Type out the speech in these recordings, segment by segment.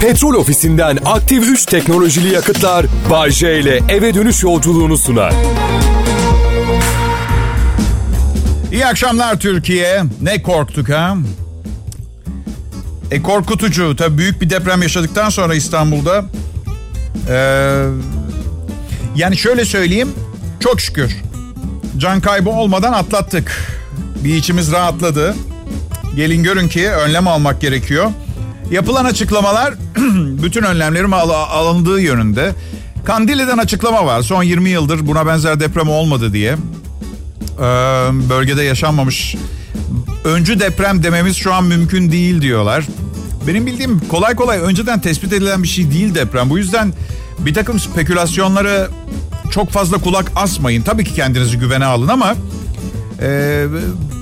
Petrol ofisinden aktif 3 teknolojili yakıtlar Bay J ile eve dönüş yolculuğunu sunar. İyi akşamlar Türkiye. Ne korktuk ha? E korkutucu. Tabii büyük bir deprem yaşadıktan sonra İstanbul'da. Ee, yani şöyle söyleyeyim. Çok şükür. Can kaybı olmadan atlattık. Bir içimiz rahatladı. Gelin görün ki önlem almak gerekiyor. Yapılan açıklamalar bütün önlemlerin al- alındığı yönünde. Kandili'den açıklama var. Son 20 yıldır buna benzer deprem olmadı diye. Ee, bölgede yaşanmamış. Öncü deprem dememiz şu an mümkün değil diyorlar. Benim bildiğim kolay kolay önceden tespit edilen bir şey değil deprem. Bu yüzden bir takım spekülasyonları çok fazla kulak asmayın. Tabii ki kendinizi güvene alın ama e,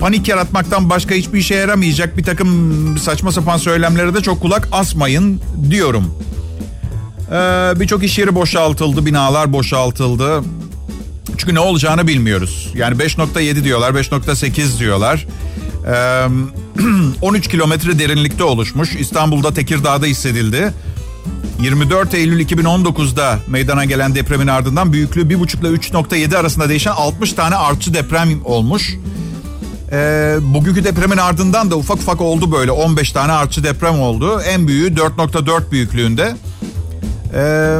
panik yaratmaktan başka hiçbir işe yaramayacak bir takım saçma sapan söylemlere de çok kulak asmayın diyorum. E, Birçok iş yeri boşaltıldı, binalar boşaltıldı. Çünkü ne olacağını bilmiyoruz. Yani 5.7 diyorlar, 5.8 diyorlar. Ee, 13 kilometre derinlikte oluşmuş. İstanbul'da Tekirdağ'da hissedildi. 24 Eylül 2019'da meydana gelen depremin ardından büyüklüğü 1,5 ile 3.7 arasında değişen 60 tane artçı deprem olmuş. Ee, bugünkü depremin ardından da ufak ufak oldu böyle 15 tane artçı deprem oldu. En büyüğü 4.4 büyüklüğünde. Ee,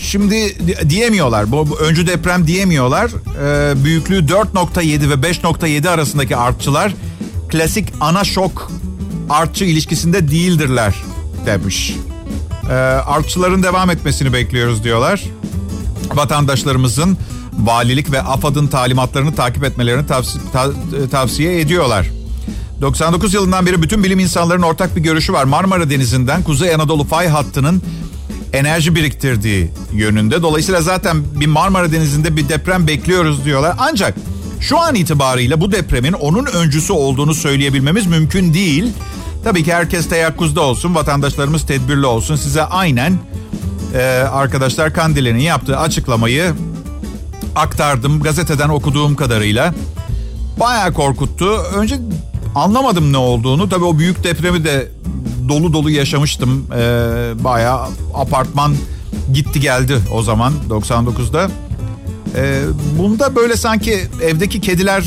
şimdi diyemiyorlar. Bu, öncü deprem diyemiyorlar. Ee, büyüklüğü 4.7 ve 5.7 arasındaki artçılar klasik ana şok artçı ilişkisinde değildirler demiş. Ee, artçıların devam etmesini bekliyoruz diyorlar. Vatandaşlarımızın valilik ve AFAD'ın talimatlarını takip etmelerini tavsi- ta- tavsiye ediyorlar. 99 yılından beri bütün bilim insanlarının ortak bir görüşü var. Marmara Denizi'nden Kuzey Anadolu fay hattının enerji biriktirdiği yönünde. Dolayısıyla zaten bir Marmara Denizi'nde bir deprem bekliyoruz diyorlar. Ancak şu an itibariyle bu depremin onun öncüsü olduğunu söyleyebilmemiz mümkün değil. Tabii ki herkes teyakkuzda olsun, vatandaşlarımız tedbirli olsun. Size aynen e, arkadaşlar Kandil'in yaptığı açıklamayı aktardım. Gazeteden okuduğum kadarıyla. Bayağı korkuttu. Önce anlamadım ne olduğunu. Tabii o büyük depremi de dolu dolu yaşamıştım. Ee, bayağı apartman gitti geldi o zaman 99'da. Ee, bunda böyle sanki evdeki kediler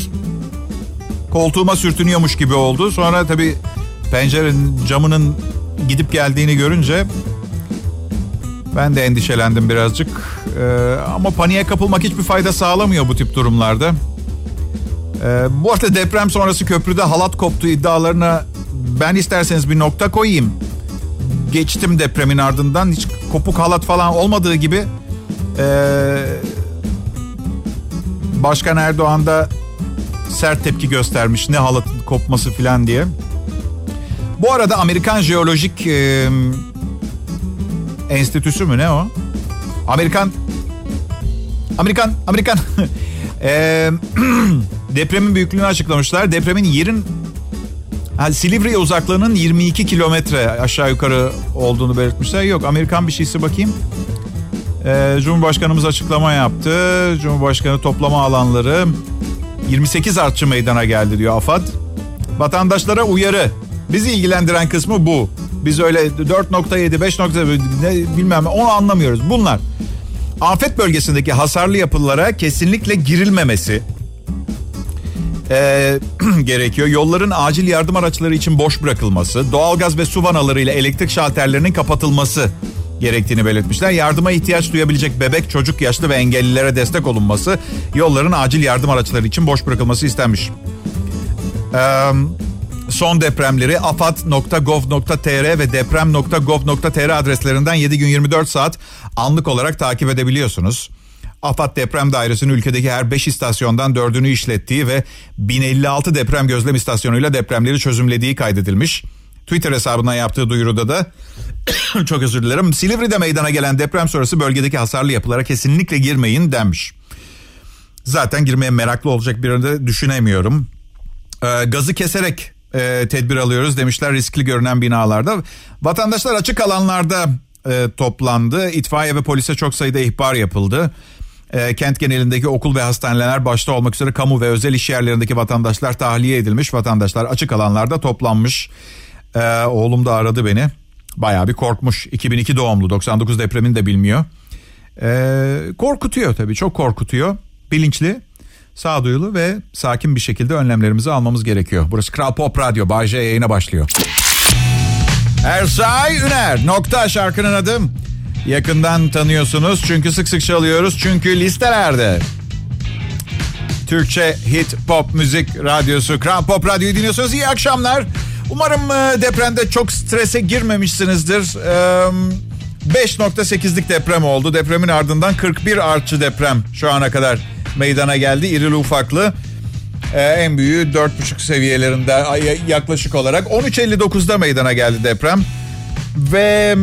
koltuğuma sürtünüyormuş gibi oldu. Sonra tabii pencerenin camının gidip geldiğini görünce ben de endişelendim birazcık. Ee, ama paniğe kapılmak hiçbir fayda sağlamıyor bu tip durumlarda. Ee, bu arada deprem sonrası köprüde halat koptu iddialarına ben isterseniz bir nokta koyayım. Geçtim depremin ardından hiç kopuk halat falan olmadığı gibi ee, Başkan Erdoğan da sert tepki göstermiş ne halatın kopması falan diye. Bu arada Amerikan Jeolojik e, Enstitüsü mü ne o? Amerikan Amerikan Amerikan depremin büyüklüğünü açıklamışlar. Depremin yerin ha, Silivri uzaklığının 22 kilometre aşağı yukarı olduğunu belirtmişler. Yok Amerikan bir şeysi bakayım. E, Cumhurbaşkanımız açıklama yaptı. Cumhurbaşkanı toplama alanları 28 artçı meydana geldi diyor AFAD. Vatandaşlara uyarı. Bizi ilgilendiren kısmı bu. Biz öyle 4.7, 5.7 ne bilmem onu anlamıyoruz. Bunlar afet bölgesindeki hasarlı yapılara kesinlikle girilmemesi e, gerekiyor. Yolların acil yardım araçları için boş bırakılması, doğalgaz ve su vanalarıyla elektrik şalterlerinin kapatılması gerektiğini belirtmişler. Yardıma ihtiyaç duyabilecek bebek, çocuk, yaşlı ve engellilere destek olunması, yolların acil yardım araçları için boş bırakılması istenmiş. Eee son depremleri afat.gov.tr ve deprem.gov.tr adreslerinden 7 gün 24 saat anlık olarak takip edebiliyorsunuz. AFAD Deprem Dairesi'nin ülkedeki her 5 istasyondan 4'ünü işlettiği ve 1056 deprem gözlem istasyonuyla depremleri çözümlediği kaydedilmiş. Twitter hesabından yaptığı duyuruda da çok özür dilerim. Silivri'de meydana gelen deprem sonrası bölgedeki hasarlı yapılara kesinlikle girmeyin denmiş. Zaten girmeye meraklı olacak birini de düşünemiyorum. Ee, gazı keserek e, tedbir alıyoruz demişler riskli görünen binalarda. Vatandaşlar açık alanlarda e, toplandı. İtfaiye ve polise çok sayıda ihbar yapıldı. E, kent genelindeki okul ve hastaneler başta olmak üzere kamu ve özel iş yerlerindeki vatandaşlar tahliye edilmiş. Vatandaşlar açık alanlarda toplanmış. E, oğlum da aradı beni. Bayağı bir korkmuş. 2002 doğumlu 99 depremini de bilmiyor. Ee, korkutuyor tabii çok korkutuyor. Bilinçli, sağduyulu ve sakin bir şekilde önlemlerimizi almamız gerekiyor. Burası Kral Pop Radyo. Bay yayına başlıyor. Ersay Üner. Nokta şarkının adı. Yakından tanıyorsunuz çünkü sık sık çalıyoruz. Çünkü listelerde. Türkçe hit pop müzik radyosu Kral Pop Radyo'yu dinliyorsunuz. İyi akşamlar. Umarım e, depremde çok strese girmemişsinizdir. 5.8'lik deprem oldu. Depremin ardından 41 artçı deprem şu ana kadar meydana geldi. İrili ufaklı. Ee, en büyüğü 4.5 seviyelerinde yaklaşık olarak 13.59'da meydana geldi deprem. Ve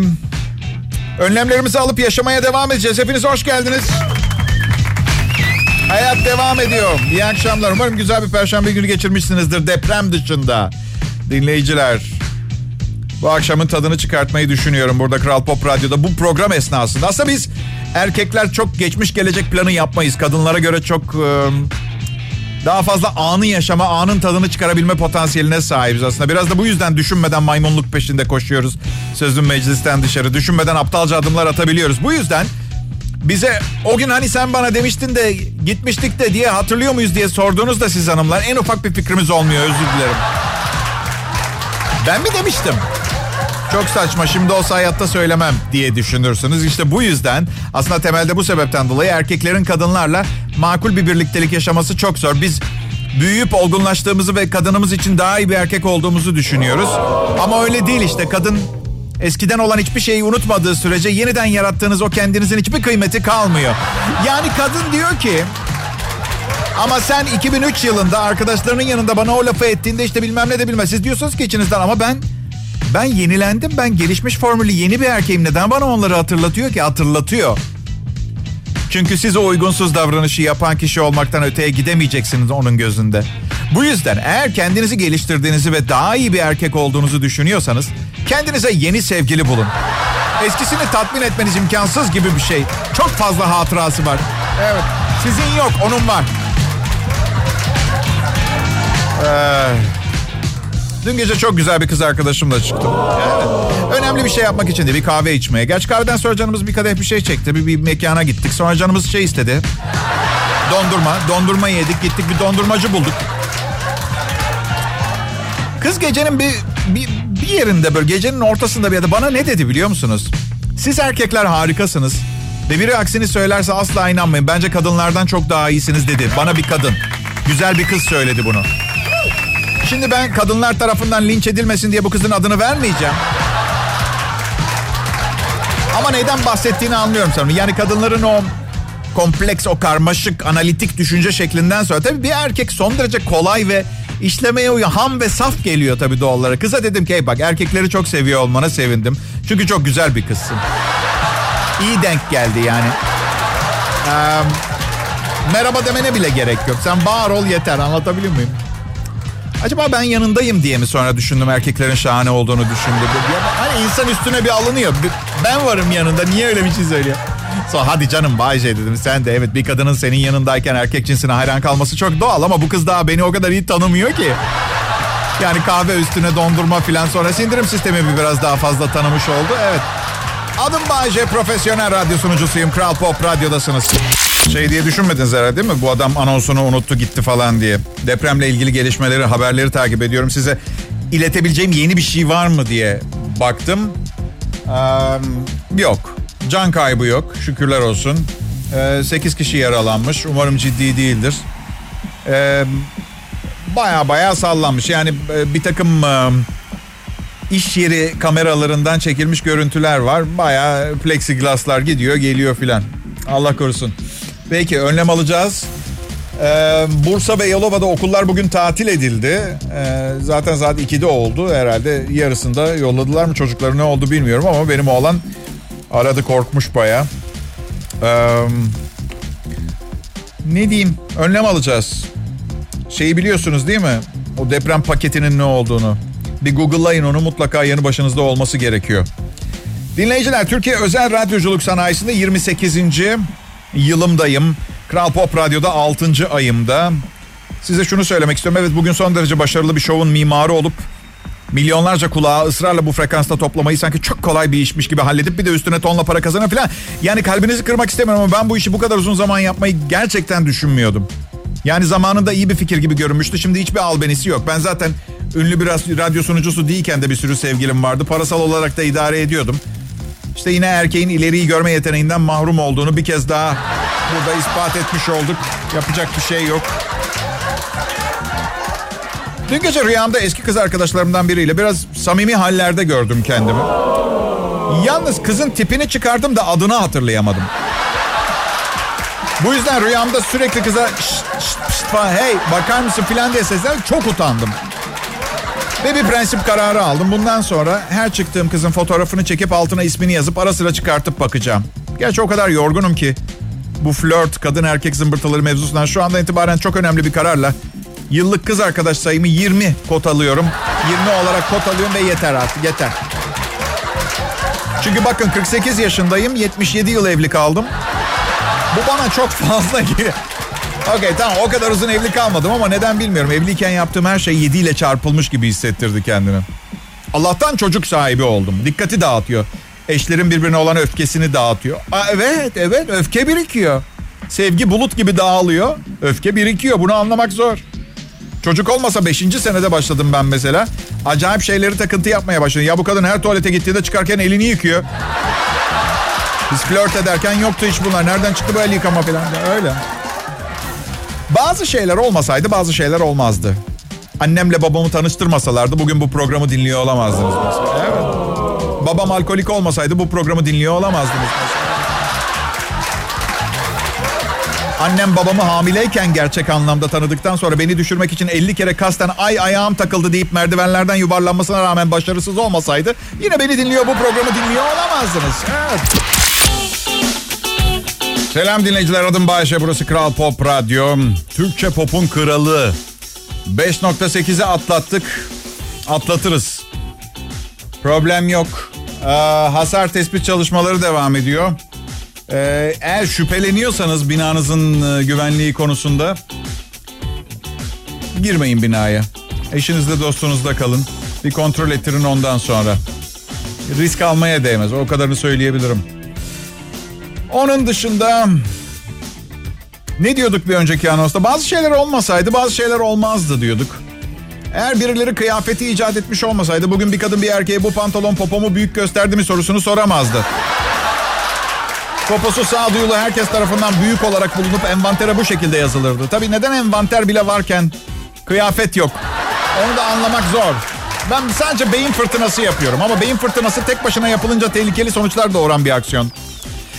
önlemlerimizi alıp yaşamaya devam edeceğiz. Hepiniz hoş geldiniz. Hayat devam ediyor. İyi akşamlar. Umarım güzel bir perşembe günü geçirmişsinizdir deprem dışında. Dinleyiciler, bu akşamın tadını çıkartmayı düşünüyorum burada Kral Pop Radyo'da bu program esnasında. Aslında biz erkekler çok geçmiş gelecek planı yapmayız. Kadınlara göre çok daha fazla anı yaşama, anın tadını çıkarabilme potansiyeline sahibiz aslında. Biraz da bu yüzden düşünmeden maymunluk peşinde koşuyoruz. Sözün meclisten dışarı. Düşünmeden aptalca adımlar atabiliyoruz. Bu yüzden bize o gün hani sen bana demiştin de gitmiştik de diye hatırlıyor muyuz diye sorduğunuzda siz hanımlar en ufak bir fikrimiz olmuyor özür dilerim. Ben mi demiştim? Çok saçma şimdi olsa hayatta söylemem diye düşünürsünüz. İşte bu yüzden aslında temelde bu sebepten dolayı erkeklerin kadınlarla makul bir birliktelik yaşaması çok zor. Biz büyüyüp olgunlaştığımızı ve kadınımız için daha iyi bir erkek olduğumuzu düşünüyoruz. Ama öyle değil işte kadın eskiden olan hiçbir şeyi unutmadığı sürece yeniden yarattığınız o kendinizin hiçbir kıymeti kalmıyor. Yani kadın diyor ki ama sen 2003 yılında arkadaşlarının yanında bana o lafı ettiğinde işte bilmem ne de bilmez. Siz diyorsunuz ki içinizden ama ben ben yenilendim. Ben gelişmiş formülü yeni bir erkeğim. Neden bana onları hatırlatıyor ki? Hatırlatıyor. Çünkü siz o uygunsuz davranışı yapan kişi olmaktan öteye gidemeyeceksiniz onun gözünde. Bu yüzden eğer kendinizi geliştirdiğinizi ve daha iyi bir erkek olduğunuzu düşünüyorsanız kendinize yeni sevgili bulun. Eskisini tatmin etmeniz imkansız gibi bir şey. Çok fazla hatırası var. Evet. Sizin yok, onun var. Ee, dün gece çok güzel bir kız arkadaşımla çıktım. Evet. Önemli bir şey yapmak için de bir kahve içmeye. Gerçi kahveden sonra canımız bir kadeh bir şey çekti. Bir, bir mekana gittik. Sonra canımız şey istedi. Dondurma. Dondurma yedik. Gittik bir dondurmacı bulduk. Kız gecenin bir, bir, bir yerinde böyle gecenin ortasında bir yerde bana ne dedi biliyor musunuz? Siz erkekler harikasınız. Ve biri aksini söylerse asla inanmayın. Bence kadınlardan çok daha iyisiniz dedi. Bana bir kadın. Güzel bir kız söyledi bunu. Şimdi ben kadınlar tarafından linç edilmesin diye bu kızın adını vermeyeceğim. Ama neyden bahsettiğini anlıyorum sanırım. Yani kadınların o kompleks, o karmaşık, analitik düşünce şeklinden sonra tabii bir erkek son derece kolay ve işlemeye uyuyor. Ham ve saf geliyor tabii doğal olarak. Kıza dedim ki hey bak erkekleri çok seviyor olmana sevindim. Çünkü çok güzel bir kızsın. İyi denk geldi yani. Ee, merhaba demene bile gerek yok. Sen bağır ol yeter anlatabiliyor muyum? Acaba ben yanındayım diye mi sonra düşündüm erkeklerin şahane olduğunu düşündüm. Hani insan üstüne bir alınıyor. Ben varım yanında niye öyle bir şey söylüyor? Sonra hadi canım Bayce dedim sen de evet bir kadının senin yanındayken erkek cinsine hayran kalması çok doğal ama bu kız daha beni o kadar iyi tanımıyor ki. Yani kahve üstüne dondurma filan sonra sindirim sistemi biraz daha fazla tanımış oldu. Evet. Adım Bayce, profesyonel radyo sunucusuyum. Kral Pop Radyo'dasınız. Şey diye düşünmediniz herhalde değil mi? Bu adam anonsunu unuttu gitti falan diye. Depremle ilgili gelişmeleri, haberleri takip ediyorum. Size iletebileceğim yeni bir şey var mı diye baktım. Ee, yok. Can kaybı yok. Şükürler olsun. Ee, 8 kişi yaralanmış. Umarım ciddi değildir. Ee, baya baya sallanmış. Yani bir takım e, iş yeri kameralarından çekilmiş görüntüler var. Baya plexiglaslar gidiyor geliyor filan. Allah korusun. Peki önlem alacağız. Ee, Bursa ve Yalova'da okullar bugün tatil edildi. Ee, zaten saat 2'de oldu herhalde. Yarısında yolladılar mı çocukları ne oldu bilmiyorum ama benim oğlan aradı korkmuş baya. Ee, ne diyeyim önlem alacağız. Şeyi biliyorsunuz değil mi? O deprem paketinin ne olduğunu. Bir Google'layın onu mutlaka yanı başınızda olması gerekiyor. Dinleyiciler Türkiye Özel Radyoculuk Sanayisi'nde 28 yılımdayım. Kral Pop Radyo'da 6. ayımda. Size şunu söylemek istiyorum. Evet bugün son derece başarılı bir şovun mimarı olup milyonlarca kulağı ısrarla bu frekansta toplamayı sanki çok kolay bir işmiş gibi halledip bir de üstüne tonla para kazanır falan. Yani kalbinizi kırmak istemiyorum ama ben bu işi bu kadar uzun zaman yapmayı gerçekten düşünmüyordum. Yani zamanında iyi bir fikir gibi görünmüştü. Şimdi hiçbir albenisi yok. Ben zaten ünlü bir radyo sunucusu değilken de bir sürü sevgilim vardı. Parasal olarak da idare ediyordum. İşte yine erkeğin ileriyi görme yeteneğinden mahrum olduğunu bir kez daha burada ispat etmiş olduk. Yapacak bir şey yok. Dün gece rüyamda eski kız arkadaşlarımdan biriyle biraz samimi hallerde gördüm kendimi. Yalnız kızın tipini çıkardım da adını hatırlayamadım. Bu yüzden rüyamda sürekli kıza şşt, şşt, şşt falan, hey bakar mısın filan diye seslendim. Çok utandım. Ve bir prensip kararı aldım. Bundan sonra her çıktığım kızın fotoğrafını çekip altına ismini yazıp ara sıra çıkartıp bakacağım. Gerçi o kadar yorgunum ki bu flört, kadın erkek zımbırtıları mevzusundan şu andan itibaren çok önemli bir kararla yıllık kız arkadaş sayımı 20 kot alıyorum. 20 olarak kot alıyorum ve yeter artık yeter. Çünkü bakın 48 yaşındayım, 77 yıl evli kaldım. Bu bana çok fazla gibi. Okey tamam o kadar uzun evli kalmadım ama neden bilmiyorum. Evliyken yaptığım her şey 7 ile çarpılmış gibi hissettirdi kendini. Allah'tan çocuk sahibi oldum. Dikkati dağıtıyor. Eşlerin birbirine olan öfkesini dağıtıyor. Aa, evet evet öfke birikiyor. Sevgi bulut gibi dağılıyor. Öfke birikiyor bunu anlamak zor. Çocuk olmasa 5. senede başladım ben mesela. Acayip şeyleri takıntı yapmaya başladım. Ya bu kadın her tuvalete gittiğinde çıkarken elini yıkıyor. Biz flört ederken yoktu hiç bunlar. Nereden çıktı bu el yıkama falan. Öyle. Bazı şeyler olmasaydı bazı şeyler olmazdı. Annemle babamı tanıştırmasalardı bugün bu programı dinliyor olamazdınız mesela. Evet. Babam alkolik olmasaydı bu programı dinliyor olamazdınız. Annem babamı hamileyken gerçek anlamda tanıdıktan sonra beni düşürmek için 50 kere kasten ay ayağım takıldı deyip merdivenlerden yuvarlanmasına rağmen başarısız olmasaydı yine beni dinliyor bu programı dinliyor olamazdınız. Evet. Selam dinleyiciler adım Bayşe burası Kral Pop Radyo. Türkçe popun kralı. 5.8'e atlattık. Atlatırız. Problem yok. Ee, hasar tespit çalışmaları devam ediyor. Ee, eğer şüpheleniyorsanız binanızın e, güvenliği konusunda girmeyin binaya. Eşinizle dostunuzla kalın. Bir kontrol ettirin ondan sonra. Risk almaya değmez. O kadarını söyleyebilirim. Onun dışında ne diyorduk bir önceki anonsta? Bazı şeyler olmasaydı bazı şeyler olmazdı diyorduk. Eğer birileri kıyafeti icat etmiş olmasaydı bugün bir kadın bir erkeğe bu pantolon popomu büyük gösterdi mi sorusunu soramazdı. Poposu sağduyulu herkes tarafından büyük olarak bulunup envantere bu şekilde yazılırdı. Tabii neden envanter bile varken kıyafet yok? Onu da anlamak zor. Ben sadece beyin fırtınası yapıyorum ama beyin fırtınası tek başına yapılınca tehlikeli sonuçlar doğuran bir aksiyon.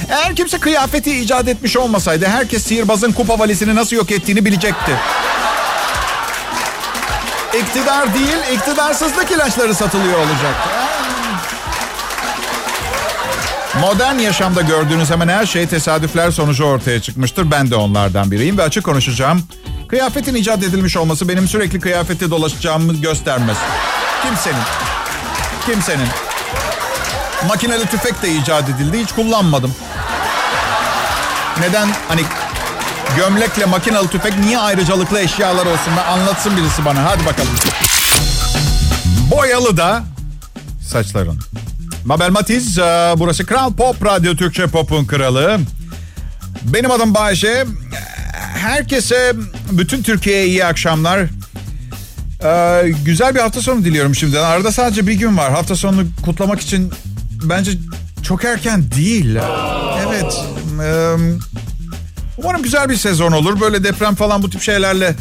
Eğer kimse kıyafeti icat etmiş olmasaydı herkes sihirbazın kupa valisini nasıl yok ettiğini bilecekti. İktidar değil, iktidarsızlık ilaçları satılıyor olacaktı. Modern yaşamda gördüğünüz hemen her şey tesadüfler sonucu ortaya çıkmıştır. Ben de onlardan biriyim ve açık konuşacağım. Kıyafetin icat edilmiş olması benim sürekli kıyafette dolaşacağımı göstermez. Kimsenin. Kimsenin. Makineli tüfek de icat edildi. Hiç kullanmadım. Neden hani gömlekle makinalı tüfek niye ayrıcalıklı eşyalar olsun? Ben anlatsın birisi bana. Hadi bakalım. Boyalı da saçların. Mabel Matiz, e, burası Kral Pop Radyo Türkçe Pop'un kralı. Benim adım Bayşe. Herkese, bütün Türkiye'ye iyi akşamlar. Ee, güzel bir hafta sonu diliyorum şimdi. Arada sadece bir gün var. Hafta sonunu kutlamak için bence çok erken değil. Evet. Ee, umarım güzel bir sezon olur. Böyle deprem falan bu tip şeylerle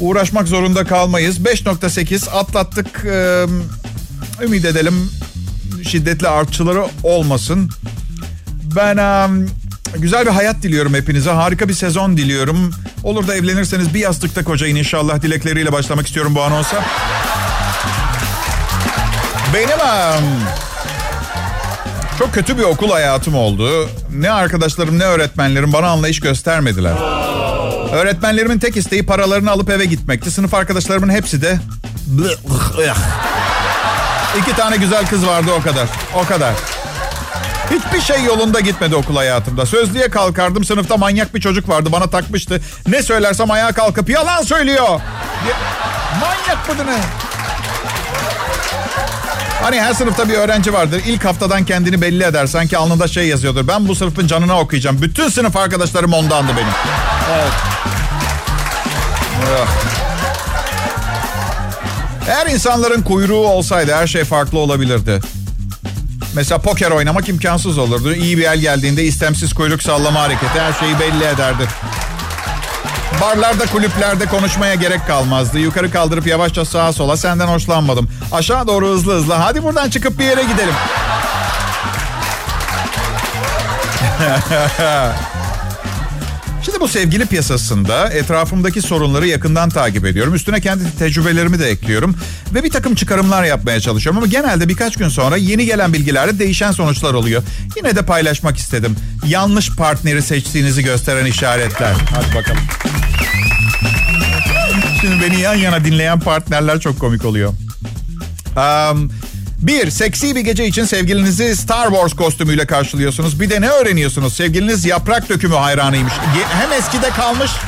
uğraşmak zorunda kalmayız. 5.8 atlattık. Ee, ümit edelim şiddetli artçıları olmasın. Ben um, güzel bir hayat diliyorum hepinize. Harika bir sezon diliyorum. Olur da evlenirseniz bir yastıkta kocayın inşallah dilekleriyle başlamak istiyorum bu anonsa. Benim um, çok kötü bir okul hayatım oldu. Ne arkadaşlarım ne öğretmenlerim bana anlayış göstermediler. Öğretmenlerimin tek isteği paralarını alıp eve gitmekti. Sınıf arkadaşlarımın hepsi de... İki tane güzel kız vardı o kadar. O kadar. Hiçbir şey yolunda gitmedi okul hayatımda. Sözlüğe kalkardım sınıfta manyak bir çocuk vardı bana takmıştı. Ne söylersem ayağa kalkıp yalan söylüyor. Manyak mıdır ne? Hani her sınıfta bir öğrenci vardır. İlk haftadan kendini belli eder. Sanki alnında şey yazıyordur. Ben bu sınıfın canına okuyacağım. Bütün sınıf arkadaşlarım ondandı benim. Evet. Eğer insanların kuyruğu olsaydı her şey farklı olabilirdi. Mesela poker oynamak imkansız olurdu. İyi bir el geldiğinde istemsiz kuyruk sallama hareketi her şeyi belli ederdi. Barlarda, kulüplerde konuşmaya gerek kalmazdı. Yukarı kaldırıp yavaşça sağa sola senden hoşlanmadım. Aşağı doğru hızlı hızlı. Hadi buradan çıkıp bir yere gidelim. Şimdi bu sevgili piyasasında etrafımdaki sorunları yakından takip ediyorum. Üstüne kendi tecrübelerimi de ekliyorum. Ve bir takım çıkarımlar yapmaya çalışıyorum. Ama genelde birkaç gün sonra yeni gelen bilgilerle değişen sonuçlar oluyor. Yine de paylaşmak istedim. Yanlış partneri seçtiğinizi gösteren işaretler. Hadi bakalım. Şimdi beni yan yana dinleyen partnerler çok komik oluyor. Um, bir, seksi bir gece için sevgilinizi Star Wars kostümüyle karşılıyorsunuz. Bir de ne öğreniyorsunuz? Sevgiliniz yaprak dökümü hayranıymış. Hem eskide kalmış...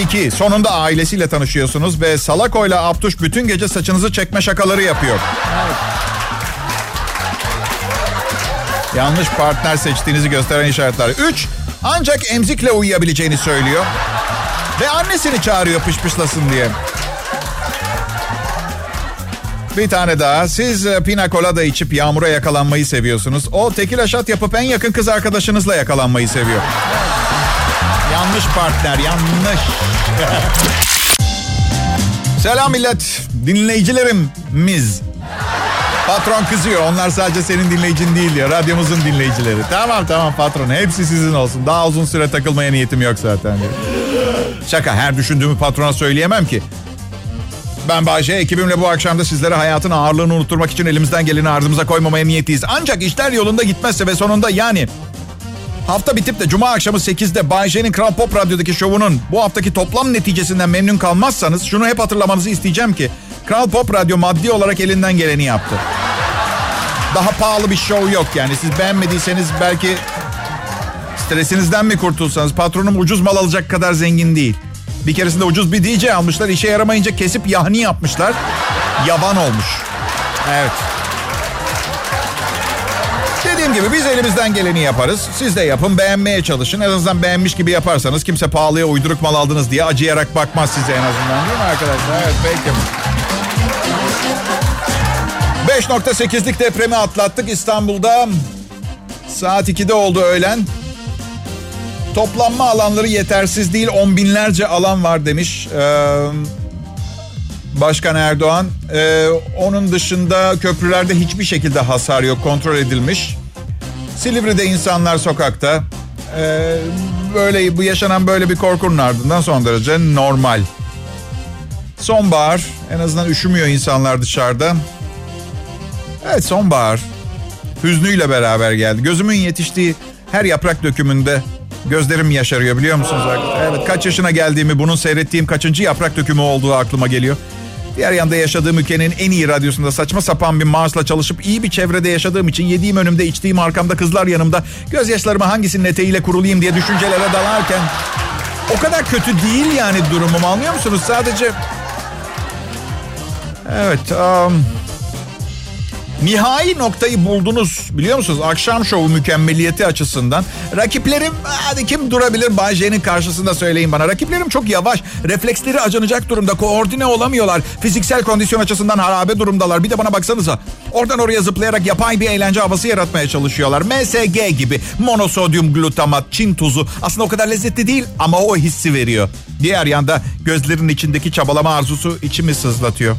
İki, sonunda ailesiyle tanışıyorsunuz ve Salako ile Abtuş bütün gece saçınızı çekme şakaları yapıyor. Yanlış partner seçtiğinizi gösteren işaretler. Üç, ancak emzikle uyuyabileceğini söylüyor. Ve annesini çağırıyor pışpışlasın diye. Bir tane daha. Siz e, pina colada içip yağmura yakalanmayı seviyorsunuz. O tekil aşat yapıp en yakın kız arkadaşınızla yakalanmayı seviyor. yanlış partner, yanlış. Selam millet. Dinleyicilerimiz. Patron kızıyor. Onlar sadece senin dinleyicin değil diyor. Radyomuzun dinleyicileri. Tamam tamam patron. Hepsi sizin olsun. Daha uzun süre takılmaya niyetim yok zaten. Şaka. Her düşündüğümü patrona söyleyemem ki. Ben Bayce. Ekibimle bu akşam da sizlere hayatın ağırlığını unutturmak için elimizden geleni ardımıza koymamaya niyetiyiz. Ancak işler yolunda gitmezse ve sonunda yani hafta bitip de cuma akşamı 8'de Bayce'nin Kral Pop Radyo'daki şovunun bu haftaki toplam neticesinden memnun kalmazsanız şunu hep hatırlamanızı isteyeceğim ki Kral Pop Radyo maddi olarak elinden geleni yaptı. Daha pahalı bir show yok yani. Siz beğenmediyseniz belki stresinizden mi kurtulsanız patronum ucuz mal alacak kadar zengin değil. Bir keresinde ucuz bir DJ almışlar. işe yaramayınca kesip yahni yapmışlar. Yaban olmuş. Evet. Dediğim gibi biz elimizden geleni yaparız. Siz de yapın, beğenmeye çalışın. En azından beğenmiş gibi yaparsanız kimse pahalıya uyduruk mal aldınız diye acıyarak bakmaz size en azından değil mi arkadaşlar? Evet peki. 5.8'lik depremi atlattık İstanbul'da. Saat 2'de oldu öğlen. Toplanma alanları yetersiz değil. On binlerce alan var demiş. Ee, Başkan Erdoğan. Ee, onun dışında köprülerde hiçbir şekilde hasar yok. Kontrol edilmiş. Silivri'de insanlar sokakta. Ee, böyle bu yaşanan böyle bir korkunun ardından son derece normal. Sonbahar. En azından üşümüyor insanlar dışarıda. Evet sonbahar. Hüznüyle beraber geldi. Gözümün yetiştiği her yaprak dökümünde gözlerim yaşarıyor biliyor musunuz? Evet kaç yaşına geldiğimi bunun seyrettiğim kaçıncı yaprak dökümü olduğu aklıma geliyor. Diğer yanda yaşadığım ülkenin en iyi radyosunda saçma sapan bir maaşla çalışıp iyi bir çevrede yaşadığım için yediğim önümde içtiğim arkamda kızlar yanımda gözyaşlarımı hangisinin eteğiyle kurulayım diye düşüncelere dalarken o kadar kötü değil yani durumum anlıyor musunuz? Sadece evet um, Nihai noktayı buldunuz biliyor musunuz? Akşam şovu mükemmeliyeti açısından. Rakiplerim hadi kim durabilir Bay J'nin karşısında söyleyin bana. Rakiplerim çok yavaş. Refleksleri acınacak durumda. Koordine olamıyorlar. Fiziksel kondisyon açısından harabe durumdalar. Bir de bana baksanıza. Oradan oraya zıplayarak yapay bir eğlence havası yaratmaya çalışıyorlar. MSG gibi monosodyum glutamat, Çin tuzu. Aslında o kadar lezzetli değil ama o hissi veriyor. Diğer yanda gözlerinin içindeki çabalama arzusu içimi sızlatıyor.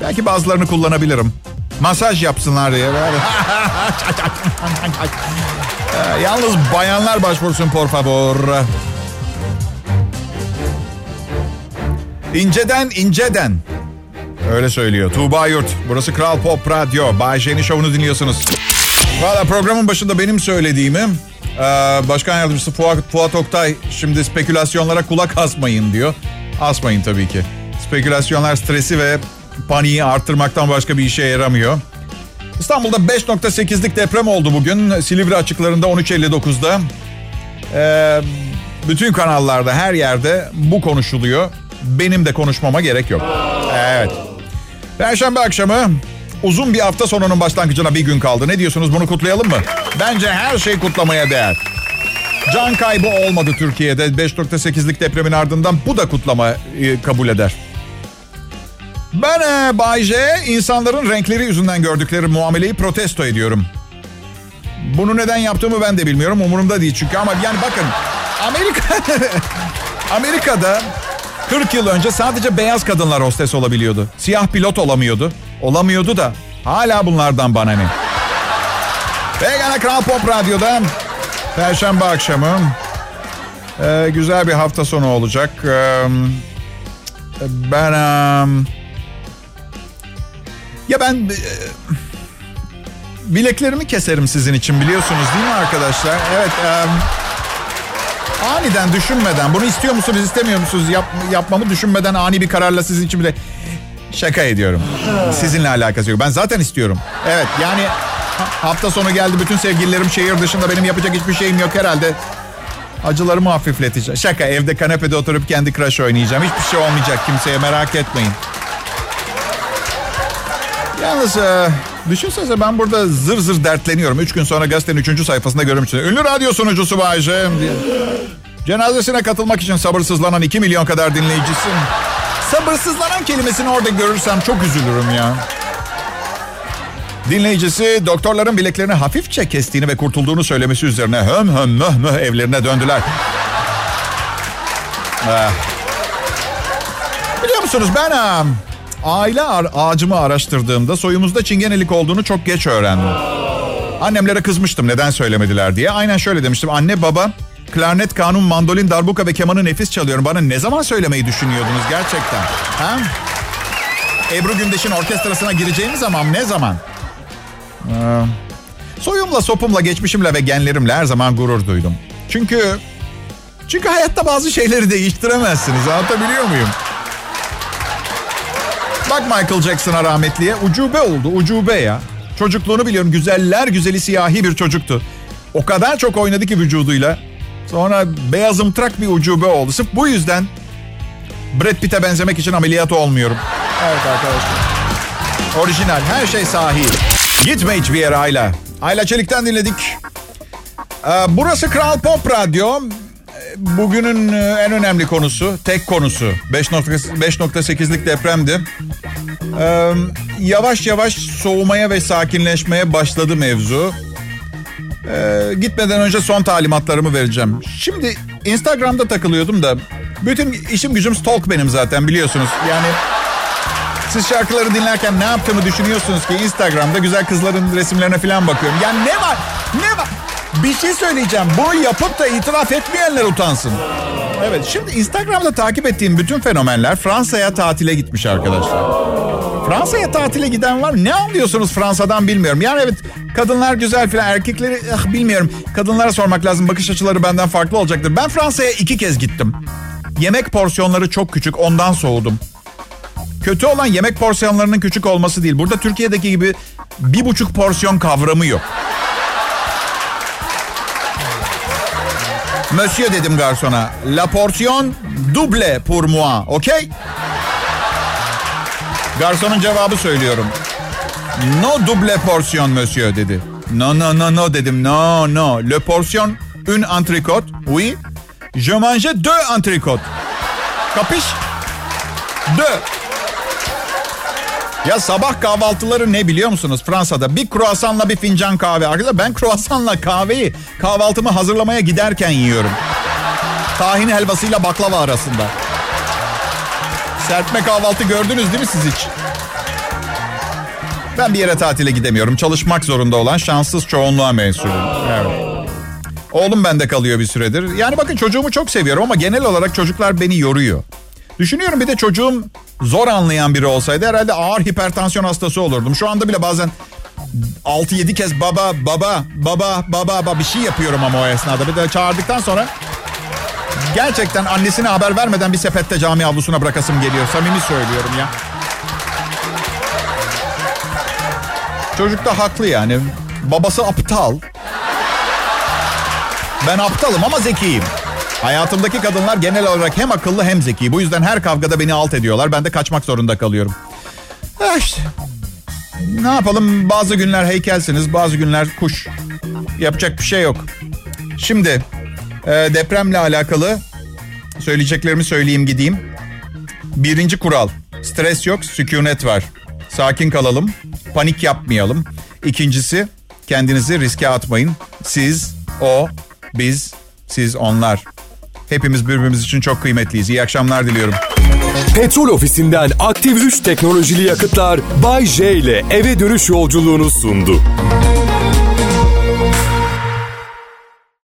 Belki bazılarını kullanabilirim. Masaj yapsınlar diye. Yalnız bayanlar başvursun por favor. İnceden inceden. Öyle söylüyor. Tuğba Yurt. Burası Kral Pop Radyo. Bay J'nin şovunu dinliyorsunuz. Valla programın başında benim söylediğimi Başkan Yardımcısı Fuat, Fuat Oktay şimdi spekülasyonlara kulak asmayın diyor. Asmayın tabii ki. Spekülasyonlar stresi ve paniği arttırmaktan başka bir işe yaramıyor. İstanbul'da 5.8'lik deprem oldu bugün. Silivri açıklarında 13.59'da. Ee, bütün kanallarda her yerde bu konuşuluyor. Benim de konuşmama gerek yok. Evet. Perşembe akşamı uzun bir hafta sonunun başlangıcına bir gün kaldı. Ne diyorsunuz bunu kutlayalım mı? Bence her şey kutlamaya değer. Can kaybı olmadı Türkiye'de 5.8'lik depremin ardından bu da kutlama kabul eder. Ben e, Bay J, insanların renkleri yüzünden gördükleri muameleyi protesto ediyorum. Bunu neden yaptığımı ben de bilmiyorum. Umurumda değil çünkü ama yani bakın Amerika Amerika'da 40 yıl önce sadece beyaz kadınlar hostes olabiliyordu. Siyah pilot olamıyordu. Olamıyordu da hala bunlardan bana ne. Pekala Kral Pop Radyo'da Perşembe akşamı ee, güzel bir hafta sonu olacak. Ee, ben um, ya ben e, bileklerimi keserim sizin için biliyorsunuz değil mi arkadaşlar? Evet. Um, aniden düşünmeden bunu istiyor musunuz istemiyor musunuz yap, yapmamı düşünmeden ani bir kararla sizin için bile şaka ediyorum. Sizinle alakası yok. Ben zaten istiyorum. Evet yani hafta sonu geldi bütün sevgililerim şehir dışında benim yapacak hiçbir şeyim yok herhalde. Acılarımı hafifleteceğim. Şaka evde kanepede oturup kendi crush oynayacağım. Hiçbir şey olmayacak kimseye merak etmeyin. Yalnız e, düşünsenize ben burada zır zır dertleniyorum. Üç gün sonra gazetenin üçüncü sayfasında görmüşsünüz. Ünlü radyo sunucusu Bayce diye. Cenazesine katılmak için sabırsızlanan 2 milyon kadar dinleyicisi. Sabırsızlanan kelimesini orada görürsem çok üzülürüm ya. Dinleyicisi doktorların bileklerini hafifçe kestiğini ve kurtulduğunu söylemesi üzerine höm höm möh möh evlerine döndüler. Ah. Biliyor musunuz ben aile ağacımı araştırdığımda soyumuzda çingenelik olduğunu çok geç öğrendim. Annemlere kızmıştım neden söylemediler diye. Aynen şöyle demiştim. Anne baba klarnet, kanun, mandolin, darbuka ve kemanı nefis çalıyorum. Bana ne zaman söylemeyi düşünüyordunuz gerçekten? Ha? Ebru Gündeş'in orkestrasına gireceğim zaman ne zaman? Ee, soyumla, sopumla, geçmişimle ve genlerimle her zaman gurur duydum. Çünkü çünkü hayatta bazı şeyleri değiştiremezsiniz. Anlatabiliyor muyum? Bak Michael Jackson'a rahmetliye ucube oldu. Ucube ya. Çocukluğunu biliyorum. Güzeller güzeli siyahi bir çocuktu. O kadar çok oynadı ki vücuduyla. Sonra beyazımtırak bir ucube oldu. Sırf bu yüzden Brad Pitt'e benzemek için ameliyat olmuyorum. Evet arkadaşlar. Orijinal. Her şey sahi. Gitme hiçbir yere Ayla. Ayla Çelik'ten dinledik. Ee, burası Kral Pop Radyo. Bugünün en önemli konusu, tek konusu 5.8'lik depremdi. Ee, yavaş yavaş soğumaya ve sakinleşmeye başladı mevzu. Ee, gitmeden önce son talimatlarımı vereceğim. Şimdi Instagram'da takılıyordum da bütün işim gücüm stalk benim zaten biliyorsunuz. Yani siz şarkıları dinlerken ne yaptığımı düşünüyorsunuz ki Instagram'da güzel kızların resimlerine falan bakıyorum. Yani ne var? Bir şey söyleyeceğim. Bunu yapıp da itiraf etmeyenler utansın. Evet şimdi Instagram'da takip ettiğim bütün fenomenler Fransa'ya tatile gitmiş arkadaşlar. Fransa'ya tatile giden var. Ne anlıyorsunuz Fransa'dan bilmiyorum. Yani evet kadınlar güzel filan erkekleri ah, bilmiyorum. Kadınlara sormak lazım. Bakış açıları benden farklı olacaktır. Ben Fransa'ya iki kez gittim. Yemek porsiyonları çok küçük ondan soğudum. Kötü olan yemek porsiyonlarının küçük olması değil. Burada Türkiye'deki gibi bir buçuk porsiyon kavramı yok. Monsieur dedim garsona. La portion double pour moi. Okey? Garsonun cevabı söylüyorum. No double portion monsieur dedi. No no no no dedim. No no. Le portion une entrecôte. Oui. Je mange deux entrecôtes. Kapış? Deux. Ya sabah kahvaltıları ne biliyor musunuz Fransa'da? Bir kruasanla bir fincan kahve. Arkadaşlar ben kruasanla kahveyi kahvaltımı hazırlamaya giderken yiyorum. Tahin helvasıyla baklava arasında. Serpme kahvaltı gördünüz değil mi siz hiç? Ben bir yere tatile gidemiyorum. Çalışmak zorunda olan şanssız çoğunluğa mensubum. Evet. Oğlum bende kalıyor bir süredir. Yani bakın çocuğumu çok seviyorum ama genel olarak çocuklar beni yoruyor. Düşünüyorum bir de çocuğum zor anlayan biri olsaydı herhalde ağır hipertansiyon hastası olurdum. Şu anda bile bazen 6-7 kez baba baba baba baba baba bir şey yapıyorum ama o esnada. Bir de çağırdıktan sonra gerçekten annesine haber vermeden bir sepette cami avlusuna bırakasım geliyor. Samimi söylüyorum ya. Çocuk da haklı yani. Babası aptal. Ben aptalım ama zekiyim. Hayatımdaki kadınlar genel olarak hem akıllı hem zeki. Bu yüzden her kavgada beni alt ediyorlar. Ben de kaçmak zorunda kalıyorum. İşte. Ne yapalım bazı günler heykelsiniz bazı günler kuş. Yapacak bir şey yok. Şimdi e, depremle alakalı söyleyeceklerimi söyleyeyim gideyim. Birinci kural stres yok sükunet var. Sakin kalalım panik yapmayalım. İkincisi kendinizi riske atmayın. Siz, o, biz, siz, onlar. Hepimiz birbirimiz için çok kıymetliyiz. İyi akşamlar diliyorum. Petrol ofisinden aktif 3 teknolojili yakıtlar Bay J ile eve dönüş yolculuğunu sundu.